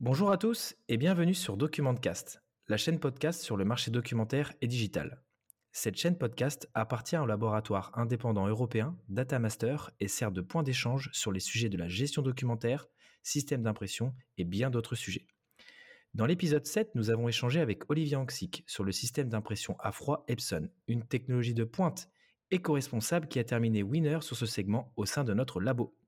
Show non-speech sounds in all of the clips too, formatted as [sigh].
Bonjour à tous et bienvenue sur Documentcast, la chaîne podcast sur le marché documentaire et digital. Cette chaîne podcast appartient au laboratoire indépendant européen Datamaster et sert de point d'échange sur les sujets de la gestion documentaire, système d'impression et bien d'autres sujets. Dans l'épisode 7, nous avons échangé avec Olivier Anxic sur le système d'impression à froid Epson, une technologie de pointe éco-responsable qui a terminé winner sur ce segment au sein de notre labo.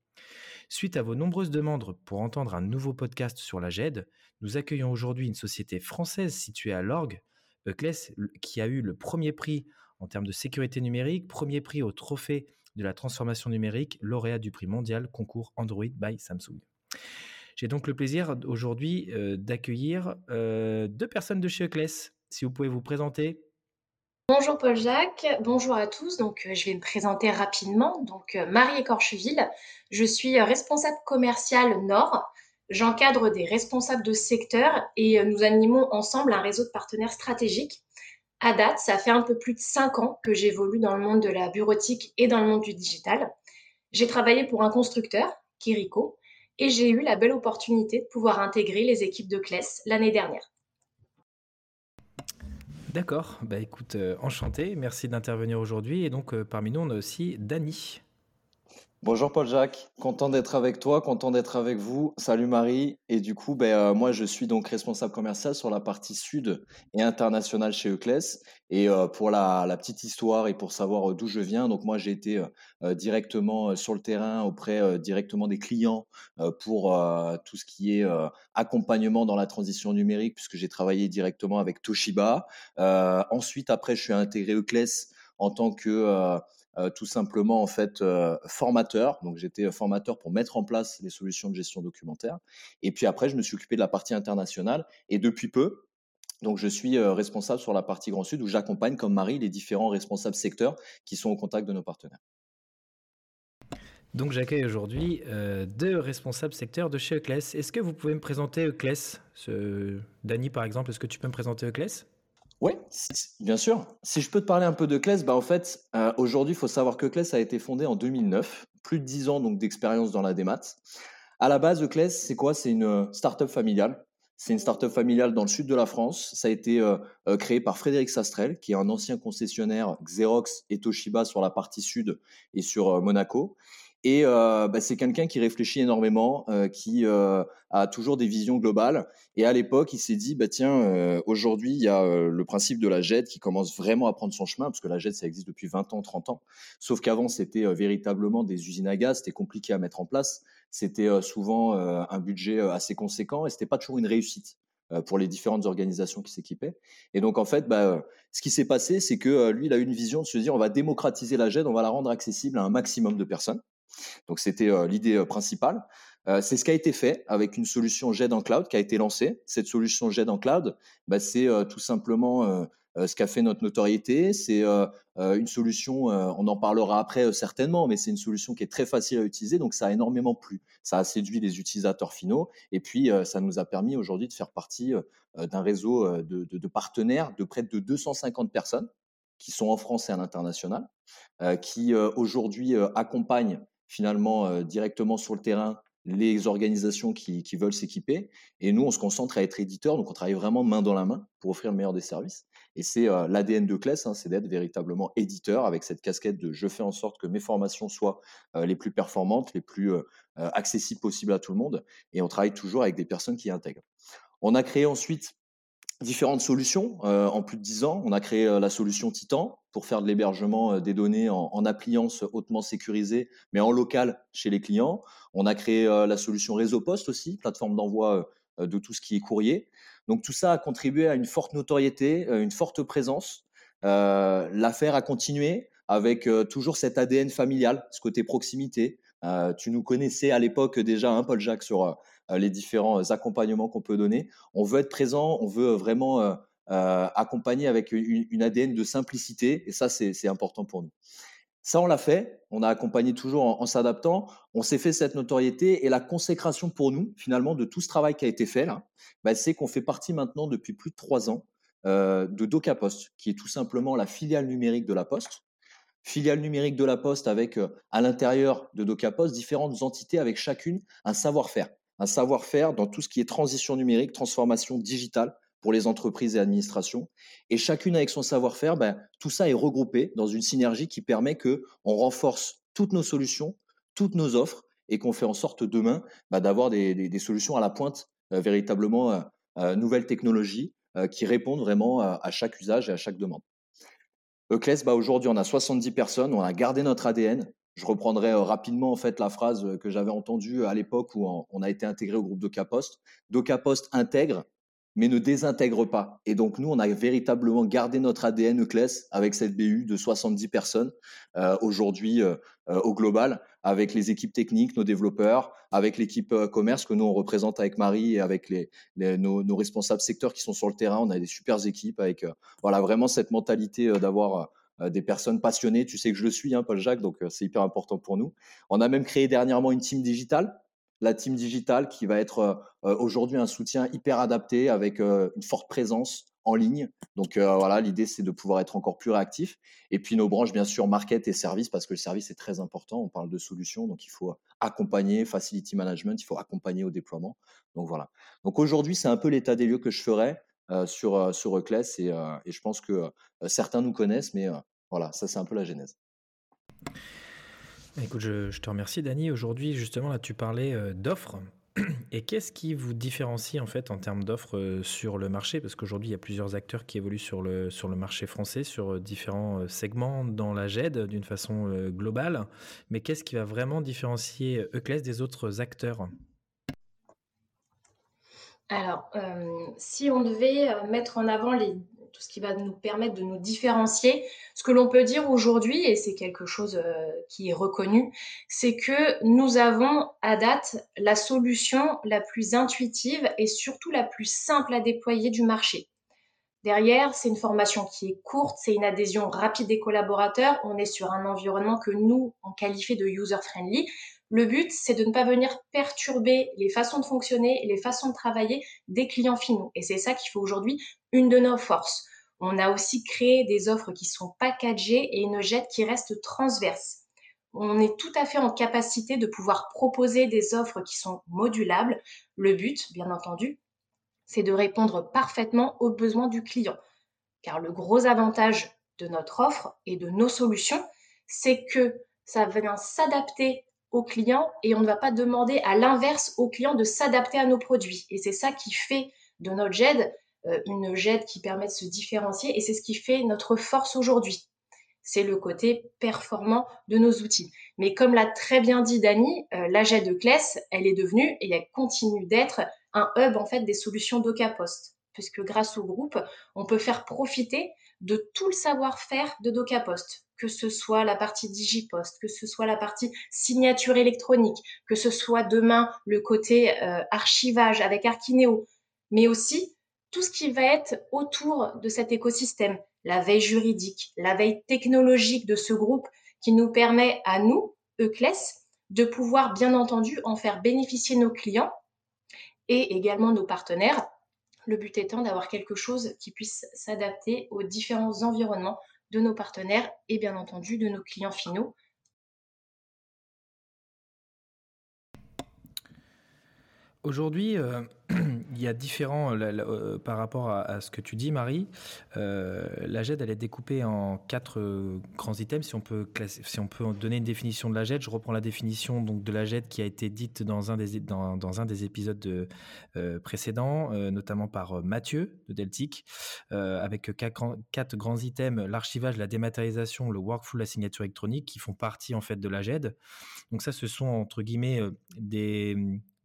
Suite à vos nombreuses demandes pour entendre un nouveau podcast sur la GED, nous accueillons aujourd'hui une société française située à Lorgue, Euclès, qui a eu le premier prix en termes de sécurité numérique, premier prix au trophée de la transformation numérique, lauréat du prix mondial concours Android by Samsung. J'ai donc le plaisir aujourd'hui euh, d'accueillir euh, deux personnes de chez Euclès. Si vous pouvez vous présenter. Bonjour Paul-Jacques, bonjour à tous. Donc, euh, je vais me présenter rapidement. Donc, euh, Marie Écorcheville, je suis euh, responsable commercial Nord. J'encadre des responsables de secteur et nous animons ensemble un réseau de partenaires stratégiques. À date, ça fait un peu plus de cinq ans que j'évolue dans le monde de la bureautique et dans le monde du digital. J'ai travaillé pour un constructeur, Kiriko, et j'ai eu la belle opportunité de pouvoir intégrer les équipes de CLES l'année dernière. D'accord, bah écoute, euh, enchanté, merci d'intervenir aujourd'hui. Et donc euh, parmi nous, on a aussi Dany. Bonjour Paul-Jacques, content d'être avec toi, content d'être avec vous. Salut Marie. Et du coup, ben, euh, moi je suis donc responsable commercial sur la partie sud et internationale chez Euclès. Et euh, pour la, petite histoire et pour savoir euh, d'où je viens, donc moi j'ai été directement sur le terrain auprès directement des clients pour tout ce qui est accompagnement dans la transition numérique puisque j'ai travaillé directement avec Toshiba. ensuite, après, je suis intégré Euclès en tant que tout simplement en fait euh, formateur. Donc j'étais euh, formateur pour mettre en place les solutions de gestion documentaire. Et puis après, je me suis occupé de la partie internationale. Et depuis peu, donc, je suis responsable sur la partie Grand Sud où j'accompagne, comme Marie, les différents responsables secteurs qui sont au contact de nos partenaires. Donc, j'accueille aujourd'hui deux responsables secteurs de chez Euclès. Est-ce que vous pouvez me présenter Euclès? Ce... Dany, par exemple, est-ce que tu peux me présenter Euclès? Oui, bien sûr. Si je peux te parler un peu de Claes, bah en fait, euh, aujourd'hui, il faut savoir que Claes a été fondé en 2009, plus de 10 ans donc d'expérience dans la démat. À la base, Claes, c'est quoi? C'est une euh, start-up familiale. C'est une start-up familiale dans le sud de la France. Ça a été euh, créé par Frédéric Sastrel, qui est un ancien concessionnaire Xerox et Toshiba sur la partie sud et sur Monaco. Et euh, bah, c'est quelqu'un qui réfléchit énormément, euh, qui euh, a toujours des visions globales. Et à l'époque, il s'est dit, bah, tiens, aujourd'hui, il y a le principe de la JET qui commence vraiment à prendre son chemin, parce que la JET, ça existe depuis 20 ans, 30 ans. Sauf qu'avant, c'était véritablement des usines à gaz, c'était compliqué à mettre en place. C'était souvent un budget assez conséquent et c'était pas toujours une réussite pour les différentes organisations qui s'équipaient. Et donc, en fait, bah, ce qui s'est passé, c'est que lui, il a eu une vision de se dire, on va démocratiser la JET, on va la rendre accessible à un maximum de personnes. Donc c'était l'idée principale. c'est ce qui a été fait avec une solution GED en cloud qui a été lancée. Cette solution GED en cloud, bah, c'est tout simplement ce qu'a fait notre notoriété. C'est une solution, on en parlera après certainement, mais c'est une solution qui est très facile à utiliser, donc ça a énormément plu. Ça a séduit les utilisateurs finaux, et puis ça nous a permis aujourd'hui de faire partie d'un réseau de, partenaires de près de 250 personnes qui sont en France et à l'international, qui aujourd'hui accompagnent finalement directement sur le terrain les organisations qui, veulent s'équiper. Et nous, on se concentre à être éditeur, donc on travaille vraiment main dans la main pour offrir le meilleur des services. Et c'est l'ADN de CLES, hein, c'est d'être véritablement éditeur avec cette casquette de je fais en sorte que mes formations soient les plus performantes, les plus accessibles possibles à tout le monde. Et on travaille toujours avec des personnes qui intègrent. On a créé ensuite différentes solutions en plus de 10 ans. On a créé la solution Titan, pour faire de l'hébergement des données en, appliance hautement sécurisée, mais en local chez les clients. On a créé la solution Réseau Poste aussi, plateforme d'envoi de tout ce qui est courrier. Donc tout ça a contribué à une forte notoriété, une forte présence. L'affaire a continué avec toujours cet ADN familial, ce côté proximité. Tu nous connaissais à l'époque déjà, hein, Paul Jacques, sur les différents accompagnements qu'on peut donner. On veut être présent, on veut vraiment euh, accompagné avec une, ADN de simplicité, et ça, c'est important pour nous. Ça, on l'a fait, on a accompagné toujours en, s'adaptant, on s'est fait cette notoriété, et la consécration pour nous, finalement, de tout ce travail qui a été fait là, bah, c'est qu'on fait partie maintenant depuis plus de trois ans euh, de DocaPost, qui est tout simplement la filiale numérique de la Poste. Filiale numérique de la Poste avec euh, à l'intérieur de DocaPost différentes entités avec chacune un savoir-faire un savoir-faire dans tout ce qui est transition numérique, transformation digitale pour les entreprises et administrations. Et chacune avec son savoir-faire, ben, tout ça est regroupé dans une synergie qui permet que on renforce toutes nos solutions, toutes nos offres, et qu'on fait en sorte demain ben, d'avoir des, solutions à la pointe, euh, véritablement euh, nouvelles technologies qui répondent vraiment à, chaque usage et à chaque demande. Euclès, bah aujourd'hui, on a 70 personnes, on a gardé notre ADN. Je reprendrai rapidement en fait la phrase que j'avais entendue à l'époque où on a été intégré au groupe DocaPost. DocaPost intègre mais ne désintègre pas. Et donc, nous, on a véritablement gardé notre ADN Euclès avec cette BU de 70 personnes euh, aujourd'hui euh, euh, au global, avec les équipes techniques, nos développeurs, avec l'équipe commerce que nous, on représente avec Marie et avec nos, responsables secteurs qui sont sur le terrain. On a des super équipes avec voilà, vraiment cette mentalité d'avoir des personnes passionnées. Tu sais que je le suis, hein, Paul Jacques, donc c'est hyper important pour nous. On a même créé dernièrement une team digitale la team digitale qui va être euh, euh, aujourd'hui un soutien hyper adapté avec euh, une forte présence en ligne. Donc voilà, l'idée c'est de pouvoir être encore plus réactif. Et puis nos branches, bien sûr, market et service, parce que le service est très important. On parle de solutions, donc il faut accompagner, facility management, il faut accompagner au déploiement. Donc voilà. Donc aujourd'hui, c'est un peu l'état des lieux que je ferai sur, sur Euclès et, et, je pense que certains nous connaissent, mais voilà, ça c'est un peu la genèse. Écoute, je, te remercie, Dani. Aujourd'hui, justement, là, tu parlais euh, d'offres. [clears throat] Et qu'est-ce qui vous différencie en fait en termes d'offres euh, sur le marché? Parce qu'aujourd'hui, il y a plusieurs acteurs qui évoluent sur le, sur le marché français, sur euh, différents segments dans la GED d'une façon globale. Mais qu'est-ce qui va vraiment différencier Euclès des autres acteurs? Alors, si on devait mettre en avant les tout ce qui va nous permettre de nous différencier. Ce que l'on peut dire aujourd'hui, et c'est quelque chose euh, qui est reconnu, c'est que nous avons à date la solution la plus intuitive et surtout la plus simple à déployer du marché. Derrière, c'est une formation qui est courte, c'est une adhésion rapide des collaborateurs. On est sur un environnement que nous, on qualifie de user-friendly. Le but, c'est de ne pas venir perturber les façons de fonctionner les façons de travailler des clients finaux. Et c'est ça qui fait aujourd'hui une de nos forces. On a aussi créé des offres qui sont packagées et une jette qui reste transverse. On est tout à fait en capacité de pouvoir proposer des offres qui sont modulables. Le but, bien entendu, c'est de répondre parfaitement aux besoins du client. Car le gros avantage de notre offre et de nos solutions, c'est que ça vient s'adapter au client et on ne va pas demander à l'inverse au client de s'adapter à nos produits. Et c'est ça qui fait de notre GED une GED qui permet de se différencier et c'est ce qui fait notre force aujourd'hui. C'est le côté performant de nos outils. Mais comme l'a très bien dit Dani, euh, la GED de CLES, elle est devenue et elle continue d'être un hub en fait des solutions DocaPost puisque grâce au groupe, on peut faire profiter de tout le savoir-faire de DocaPost, que ce soit la partie Digipost, que ce soit la partie signature électronique, que ce soit demain le côté euh, archivage avec Archineo, mais aussi tout ce qui va être autour de cet écosystème, la veille juridique, la veille technologique de ce groupe qui nous permet à nous, Euclès, de pouvoir bien entendu en faire bénéficier nos clients et également nos partenaires. Le but étant d'avoir quelque chose qui puisse s'adapter aux différents environnements de nos partenaires et bien entendu de nos clients finaux. Aujourd'hui, euh, il y a différents, euh, par rapport à, ce que tu dis, Marie, euh, la GED, elle est découpée en quatre grands items. Si on, peut si on peut donner une définition de la GED, je reprends la définition donc, de la GED qui a été dite dans un des, dans, dans un des épisodes de, précédents, notamment par Mathieu de Deltic, avec quatre, quatre, grands items, l'archivage, la dématérialisation, le workflow, la signature électronique, qui font partie en fait de la GED. Donc ça, ce sont entre guillemets des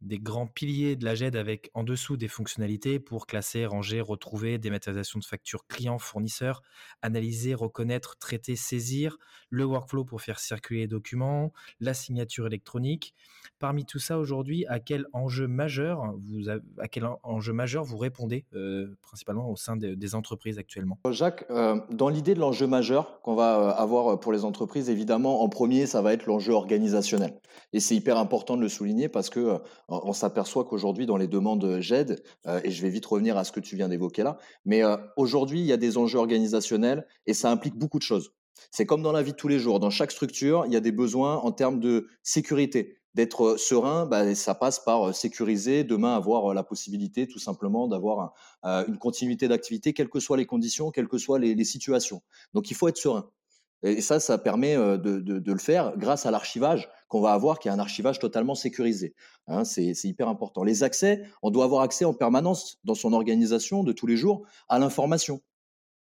des grands piliers de la GED avec en dessous des fonctionnalités pour classer, ranger, retrouver, dématérialisation de factures clients, fournisseurs, analyser, reconnaître, traiter, saisir, le workflow pour faire circuler les documents, la signature électronique. Parmi tout ça aujourd'hui, à quel enjeu majeur vous à quel enjeu majeur vous répondez euh, principalement au sein des entreprises actuellement? Jacques, euh, dans l'idée de l'enjeu majeur qu'on va euh, avoir pour les entreprises, évidemment, en premier, ça va être l'enjeu organisationnel. Et c'est hyper important de le souligner parce que on s'aperçoit qu'aujourd'hui, dans les demandes GED, euh, et je vais vite revenir à ce que tu viens d'évoquer là, mais euh, aujourd'hui, il y a des enjeux organisationnels et ça implique beaucoup de choses. C'est comme dans la vie de tous les jours. Dans chaque structure, il y a des besoins en termes de sécurité, d'être serein, bah, ça passe par sécuriser, demain avoir la possibilité tout simplement d'avoir une continuité d'activité, quelles que soient les conditions, quelles que soient les, situations. Donc il faut être serein. Et ça, ça permet de, le faire grâce à l'archivage qu'on va avoir, qui est un archivage totalement sécurisé. Hein, c'est hyper important. Les accès, on doit avoir accès en permanence dans son organisation de tous les jours à l'information.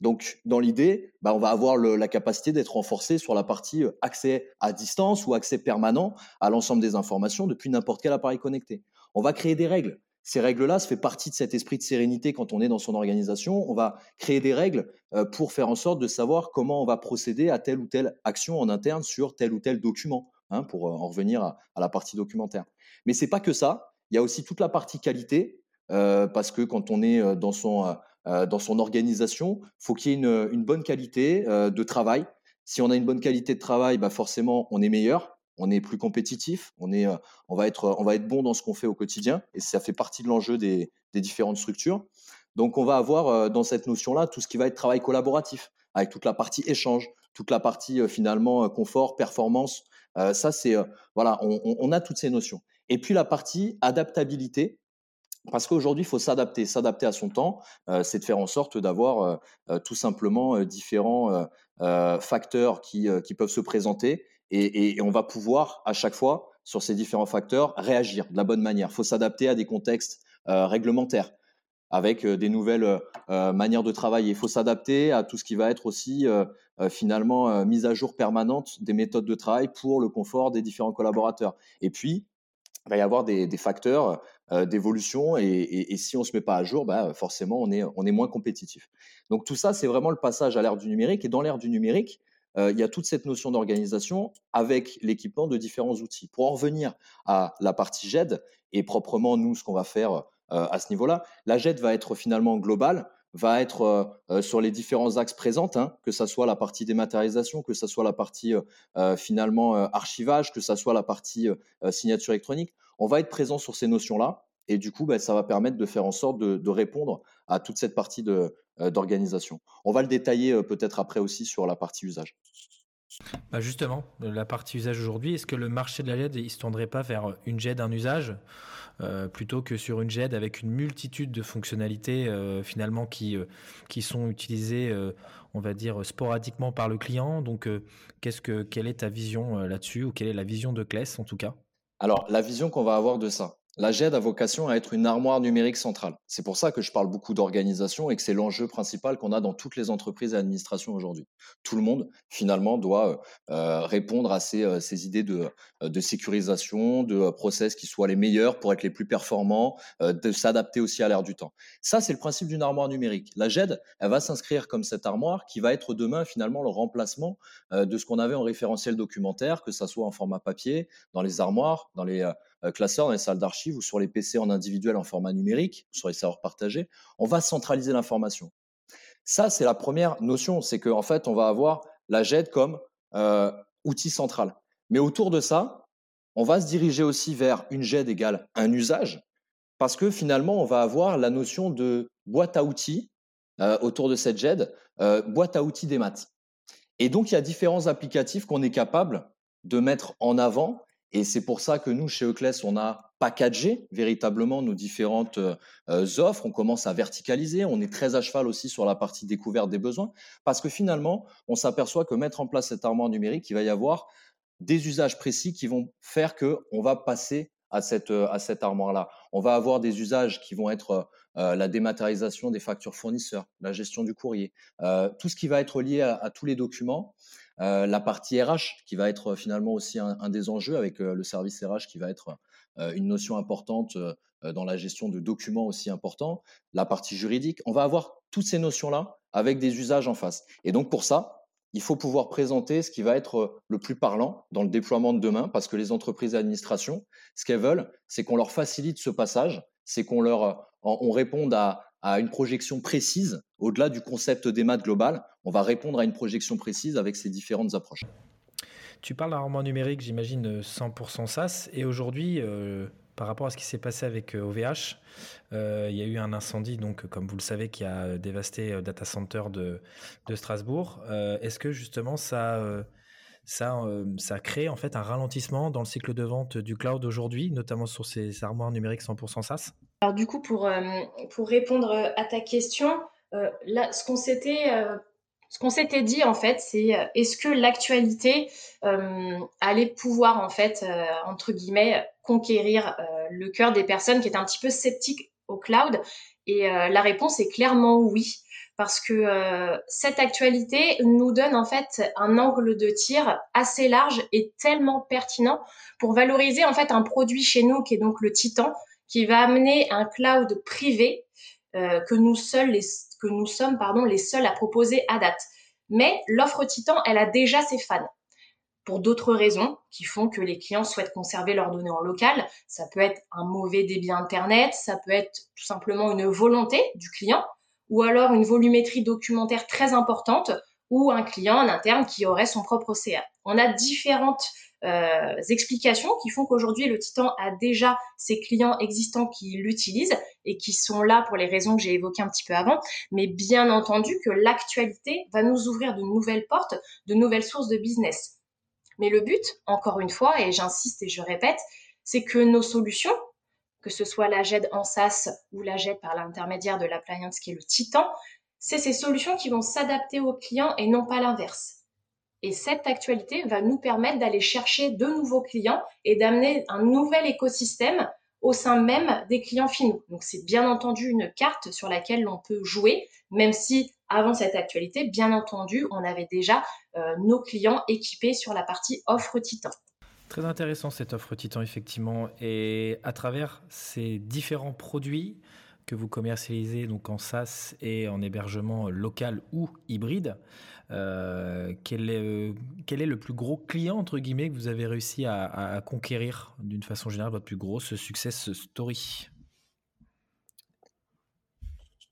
Donc, dans l'idée, bah, on va avoir la capacité d'être renforcé sur la partie accès à distance ou accès permanent à l'ensemble des informations depuis n'importe quel appareil connecté. On va créer des règles. Ces règles-là, ça fait partie de cet esprit de sérénité quand on est dans son organisation. On va créer des règles pour faire en sorte de savoir comment on va procéder à telle ou telle action en interne sur tel ou tel document, hein, pour en revenir à, la partie documentaire. Mais c'est pas que ça. Il y a aussi toute la partie qualité, parce que quand on est dans son euh, dans son organisation. Faut qu'il y ait une, une bonne qualité euh, de travail. Si on a une bonne qualité de travail, bah forcément, on est meilleur, on est plus compétitif, on, est, on, va être, on va être bon dans ce qu'on fait au quotidien, et ça fait partie de l'enjeu des, des, différentes structures. Donc, on va avoir dans cette notion-là tout ce qui va être travail collaboratif, avec toute la partie échange, toute la partie finalement confort, performance. ça, c'est voilà, on, a toutes ces notions. Et puis la partie adaptabilité, parce qu'aujourd'hui, il faut s'adapter, s'adapter à son temps, c'est de faire en sorte d'avoir tout simplement différents facteurs qui, qui, peuvent se présenter et, on va pouvoir à chaque fois, sur ces différents facteurs, réagir de la bonne manière. Il faut s'adapter à des contextes réglementaires avec des nouvelles manières de travailler. Il faut s'adapter à tout ce qui va être aussi finalement mise à jour permanente des méthodes de travail pour le confort des différents collaborateurs. Et puis, il va y avoir des, facteurs euh, d'évolution et, et, si on se met pas à jour, bah, forcément on est, on est moins compétitif. Donc tout ça, c'est vraiment le passage à l'ère du numérique. Et dans l'ère du numérique, il y a toute cette notion d'organisation avec l'équipement de différents outils. Pour en revenir à la partie GED et proprement nous, ce qu'on va faire à ce niveau-là, la GED va être finalement globale va être sur les différents axes présents, hein, que ce soit la partie dématérialisation, que ce soit la partie finalement archivage, que ce soit la partie signature électronique. On va être présent sur ces notions-là et du coup, bah, ça va permettre de faire en sorte de, répondre à toute cette partie d'organisation. On va le détailler peut-être après aussi sur la partie usage. Bah justement, la partie usage aujourd'hui, est-ce que le marché de la LED ne se tendrait pas vers une GED, un usage euh, plutôt que sur une GED avec une multitude de fonctionnalités euh, finalement qui, euh, qui sont utilisées, on va dire, sporadiquement par le client? Donc, qu'est-ce que, quelle est ta vision là-dessus ou quelle est la vision de Kless en tout cas? Alors, la vision qu'on va avoir de ça, la GED a vocation à être une armoire numérique centrale. C'est pour ça que je parle beaucoup d'organisation et que c'est l'enjeu principal qu'on a dans toutes les entreprises et administrations aujourd'hui. Tout le monde, finalement, doit euh, répondre à ces, euh, idées de, euh, sécurisation, de process qui soient les meilleurs pour être les plus performants, de s'adapter aussi à l'ère du temps. Ça, c'est le principe d'une armoire numérique. La GED, elle va s'inscrire comme cette armoire qui va être demain, finalement, le remplacement de ce qu'on avait en référentiel documentaire, que ça soit en format papier, dans les armoires, dans les euh, classeurs dans les salles d'archives ou sur les PC en individuel en format numérique, sur les serveurs partagés, on va centraliser l'information. Ça, c'est la première notion, c'est qu'en en fait, on va avoir la GED comme euh, outil central. Mais autour de ça, on va se diriger aussi vers une GED égale un usage, parce que finalement, on va avoir la notion de boîte à outils euh, autour de cette GED, boîte à outils des maths. Et donc, il y a différents applicatifs qu'on est capable de mettre en avant et c'est pour ça que nous, chez Euclès, on a packagé véritablement nos différentes euh, offres. On commence à verticaliser. On est très à cheval aussi sur la partie découverte des besoins. Parce que finalement, on s'aperçoit que mettre en place cette armoire numérique, il va y avoir des usages précis qui vont faire qu'on va passer à cette, euh, à cette armoire-là. On va avoir des usages qui vont être euh, la dématérialisation des factures fournisseurs, la gestion du courrier, tout ce qui va être lié à tous les documents. Euh, la partie RH qui va être finalement aussi un, des enjeux avec euh, le service RH qui va être euh, une notion importante dans la gestion de documents aussi importants, la partie juridique. On va avoir toutes ces notions-là avec des usages en face. Et donc pour ça, il faut pouvoir présenter ce qui va être le plus parlant dans le déploiement de demain, parce que les entreprises et administrations, ce qu'elles veulent, c'est qu'on leur facilite ce passage, c'est qu'on leur on réponde à, à une projection précise, au-delà du concept des maths global, on va répondre à une projection précise avec ces différentes approches. Tu parles d'un numérique, j'imagine 100% SaaS, et aujourd'hui, euh, par rapport à ce qui s'est passé avec OVH, euh, euh, il y a eu un incendie, donc comme vous le savez, qui a dévasté Data Center de, de Strasbourg. Est-ce que justement ça ça, ça crée en fait un ralentissement dans le cycle de vente du cloud aujourd'hui, notamment sur ces armoires numériques 100% SaaS? Alors du coup, pour, pour répondre à ta question, là, ce qu'on s'était ce qu'on s'était dit en fait, c'est euh, est-ce que l'actualité euh, allait pouvoir en fait euh, entre guillemets conquérir le cœur des personnes qui étaient un petit peu sceptiques au cloud? Et la réponse est clairement oui, parce que cette actualité nous donne en fait un angle de tir assez large et tellement pertinent pour valoriser en fait un produit chez nous qui est donc le Titan, qui va amener un cloud privé que nous seuls que nous sommes pardon, les seuls à proposer à date. Mais l'offre Titan, elle a déjà ses fans. Pour d'autres raisons qui font que les clients souhaitent conserver leurs données en local. Ça peut être un mauvais débit Internet, ça peut être tout simplement une volonté du client, ou alors une volumétrie documentaire très importante, ou un client en interne qui aurait son propre CA. On a différentes euh, explications qui font qu'aujourd'hui le Titan a déjà ses clients existants qui l'utilisent et qui sont là pour les raisons que j'ai évoquées un petit peu avant. Mais bien entendu que l'actualité va nous ouvrir de nouvelles portes, de nouvelles sources de business. Mais le but, encore une fois, et j'insiste et je répète, c'est que nos solutions, que ce soit la GED en SaaS ou la GED par l'intermédiaire de l'appliance qui est le Titan, c'est ces solutions qui vont s'adapter aux clients et non pas l'inverse. Et cette actualité va nous permettre d'aller chercher de nouveaux clients et d'amener un nouvel écosystème au sein même des clients finaux. Donc c'est bien entendu une carte sur laquelle l'on peut jouer, même si avant cette actualité, bien entendu, on avait déjà euh, nos clients équipés sur la partie offre Titan. Très intéressant cette offre Titan, effectivement. Et à travers ces différents produits que vous commercialisez donc en SaaS et en hébergement local ou hybride, euh, quel, est, euh, quel, est, le plus gros client, que vous avez réussi à, conquérir d'une façon générale, votre plus grosse success story?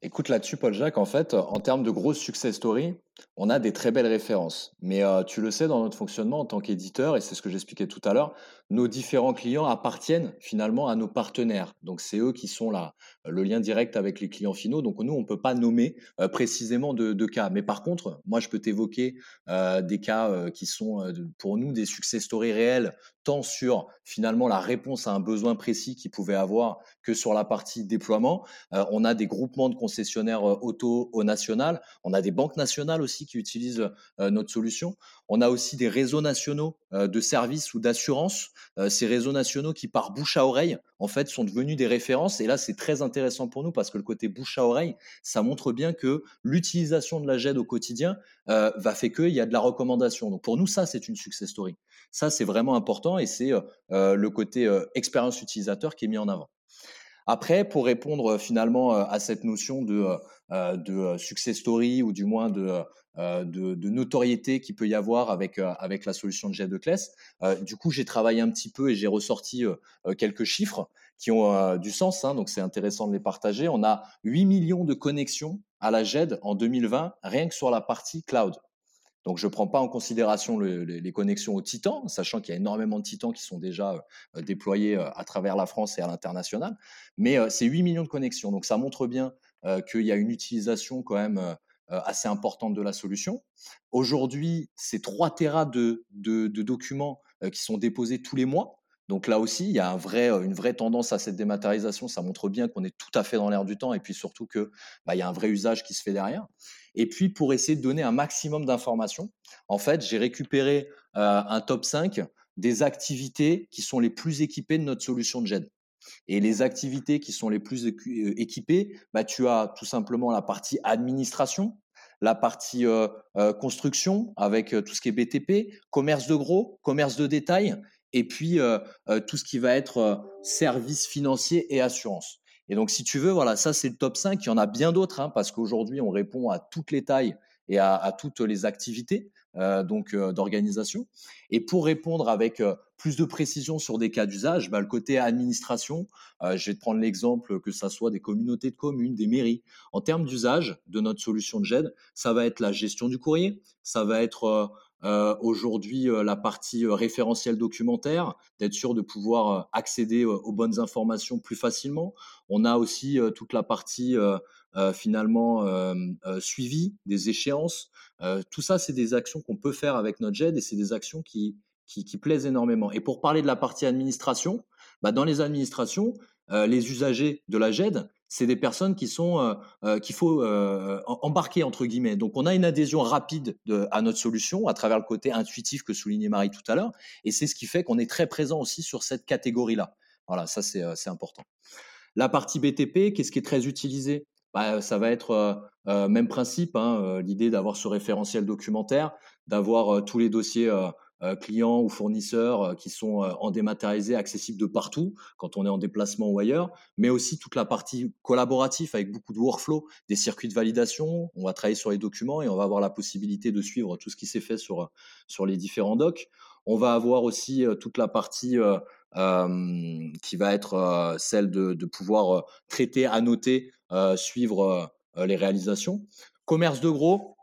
Écoute là-dessus, Paul-Jacques, en fait, en termes de grosses success story, on a des très belles références. Mais tu le sais, dans notre fonctionnement en tant qu'éditeur, et c'est ce que j'expliquais tout à l'heure, nos différents clients appartiennent finalement à nos partenaires. Donc c'est eux qui sont là, le lien direct avec les clients finaux. Donc nous, on ne peut pas nommer précisément de, cas. Mais par contre, moi, je peux t'évoquer des cas qui sont pour nous des success stories réels, tant sur finalement la réponse à un besoin précis qu'ils pouvaient avoir que sur la partie déploiement. on a des groupements de concessionnaires auto au national, on a des banques nationales aussi qui utilisent notre solution. On a aussi des réseaux nationaux de services ou d'assurance. ces réseaux nationaux qui, par bouche à oreille, en fait, sont devenus des références. Et là, c'est très intéressant pour nous parce que le côté bouche à oreille, ça montre bien que l'utilisation de la GED au quotidien va faire qu'il y a de la recommandation. Donc pour nous, ça, c'est une success story. Ça, c'est vraiment important et c'est le côté expérience utilisateur qui est mis en avant. Après, pour répondre finalement à cette notion de, de success story ou du moins de, notoriété qu'il peut y avoir avec, avec la solution de Jeff de Classe, du coup, j'ai travaillé un petit peu et j'ai ressorti quelques chiffres qui ont du sens, hein, donc c'est intéressant de les partager. On a 8 millions de connexions à la GED en 2020, rien que sur la partie cloud. Donc, je ne prends pas en considération les connexions au Titan, sachant qu'il y a énormément de Titans qui sont déjà euh, déployés euh, à travers la France et à l'international. Mais euh, c'est 8 millions de connexions. Donc, ça montre bien qu'il y a une utilisation quand même assez importante de la solution. Aujourd'hui, c'est 3 terras de, documents qui sont déposés tous les mois. Donc là aussi, il y a vrai, une vraie tendance à cette dématérialisation. Ça montre bien qu'on est tout à fait dans l'air du temps et puis surtout qu'il bah, y a un vrai usage qui se fait derrière. Et puis, pour essayer de donner un maximum d'informations, en fait, j'ai récupéré euh, un top 5 des activités qui sont les plus équipées de notre solution de GED. Et les activités qui sont les plus euh, équipées, bah, tu as tout simplement la partie administration, la partie euh, construction avec tout ce qui est BTP, commerce de gros, commerce de détail, et puis tout ce qui va être services financiers et assurance. Et donc, si tu veux, voilà, ça, c'est le top 5. Il y en a bien d'autres, hein, parce qu'aujourd'hui, on répond à toutes les tailles et à, toutes les activités euh, donc euh, d'organisation. Et pour répondre avec euh, plus de précision sur des cas d'usage, bah, le côté administration, je vais te prendre l'exemple que ça soit des communautés de communes, des mairies. En termes d'usage de notre solution de GED, ça va être la gestion du courrier, ça va être aujourd'hui la partie référentiel documentaire, d'être sûr de pouvoir accéder aux bonnes informations plus facilement. On a aussi toute la partie finalement suivi des échéances. tout ça, c'est des actions qu'on peut faire avec notre GED et c'est des actions qui, qui, qui, plaisent énormément. Et pour parler de la partie administration, bah, dans les administrations, les usagers de la GED, c'est des personnes qui sont qu'il faut embarquer entre guillemets. Donc on a une adhésion rapide de, à notre solution à travers le côté intuitif que soulignait Marie tout à l'heure, et c'est ce qui fait qu'on est très présent aussi sur cette catégorie-là. Voilà, ça c'est important. La partie BTP, qu'est-ce qui est très utilisé? Bah, ça va être même principe, hein, l'idée d'avoir ce référentiel documentaire, d'avoir tous les dossiers euh, clients ou fournisseurs euh, qui sont euh, en dématérialisé, accessibles de partout quand on est en déplacement ou ailleurs, mais aussi toute la partie collaborative avec beaucoup de workflow, des circuits de validation. On va travailler sur les documents et on va avoir la possibilité de suivre tout ce qui s'est fait sur, sur les différents docs. On va avoir aussi toute la partie qui va être celle de pouvoir traiter, annoter, suivre les réalisations. Commerce de gros,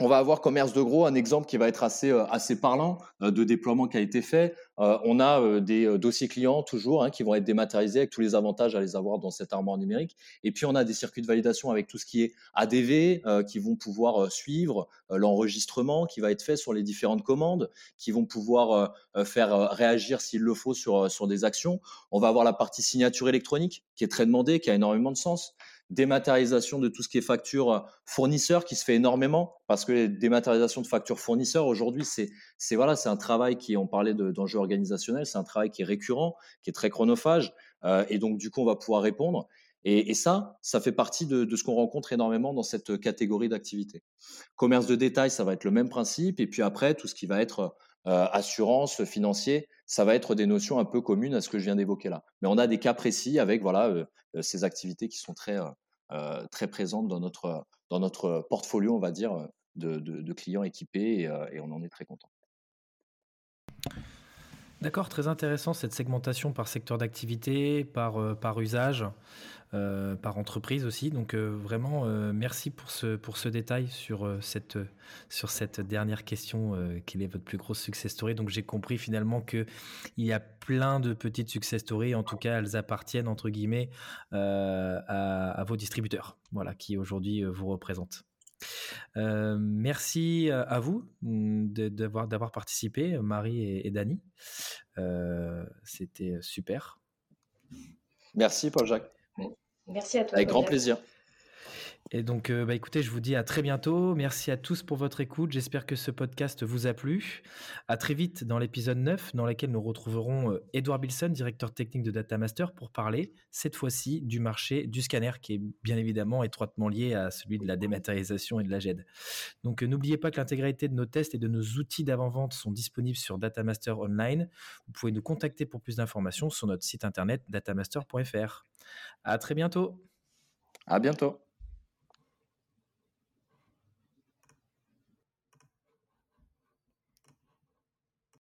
on va avoir commerce de gros, un exemple qui va être assez, euh, assez parlant euh, de déploiement qui a été fait. Euh, on a des dossiers clients toujours hein, qui vont être dématérialisés avec tous les avantages à les avoir dans cette armoire numérique. Et puis on a des circuits de validation avec tout ce qui est ADV qui vont pouvoir suivre l'enregistrement qui va être fait sur les différentes commandes, qui vont pouvoir faire réagir s'il le faut sur, sur des actions. On va avoir la partie signature électronique qui est très demandée, qui a énormément de sens dématérialisation de tout ce qui est facture euh, fournisseur qui se fait énormément parce que les dématérialisations de factures fournisseurs aujourd'hui c'est c'est voilà c'est un travail qui on parlait d'enjeux organisationnels c'est un travail qui est récurrent qui est très chronophage euh, et donc du coup on va pouvoir répondre. Et, ça ça fait partie de, de ce qu'on rencontre énormément dans cette catégorie d'activité commerce de détail ça va être le même principe et puis après tout ce qui va être assurance financier ça va être des notions un peu communes à ce que je viens d'évoquer là. Mais on a des cas précis avec voilà euh, euh, ces activités qui sont très euh, très présentes dans notre dans notre portfolio, on va dire, de, de, clients équipés et, on en est très content. D'accord, très intéressant cette segmentation par secteur d'activité, par, par usage. Euh, par entreprise aussi. Donc euh, vraiment, euh, merci pour ce, pour ce détail sur, cette, sur cette dernière question. quelle est votre plus grosse success story? Donc j'ai compris finalement qu'il y a plein de petites success stories. En tout cas, elles appartiennent entre guillemets à, vos distributeurs, voilà, qui aujourd'hui vous représentent. merci à vous mm, d'avoir participé, Marie et, et Dani. C'était super. Merci, Paul-Jacques. Merci à toi. Avec grand plaisir. Et donc, euh, bah, écoutez, je vous dis à très bientôt. Merci à tous pour votre écoute. J'espère que ce podcast vous a plu. À très vite dans l'épisode 9, dans lequel nous retrouverons euh, Edouard Bilson, directeur technique de Datamaster, pour parler cette fois-ci du marché du scanner, qui est bien évidemment étroitement lié à celui de la dématérialisation et de la GED. Donc, euh, n'oubliez pas que l'intégralité de nos tests et de nos outils d'avant-vente sont disponibles sur Datamaster Online. Vous pouvez nous contacter pour plus d'informations sur notre site internet datamaster.fr. À très bientôt. À bientôt.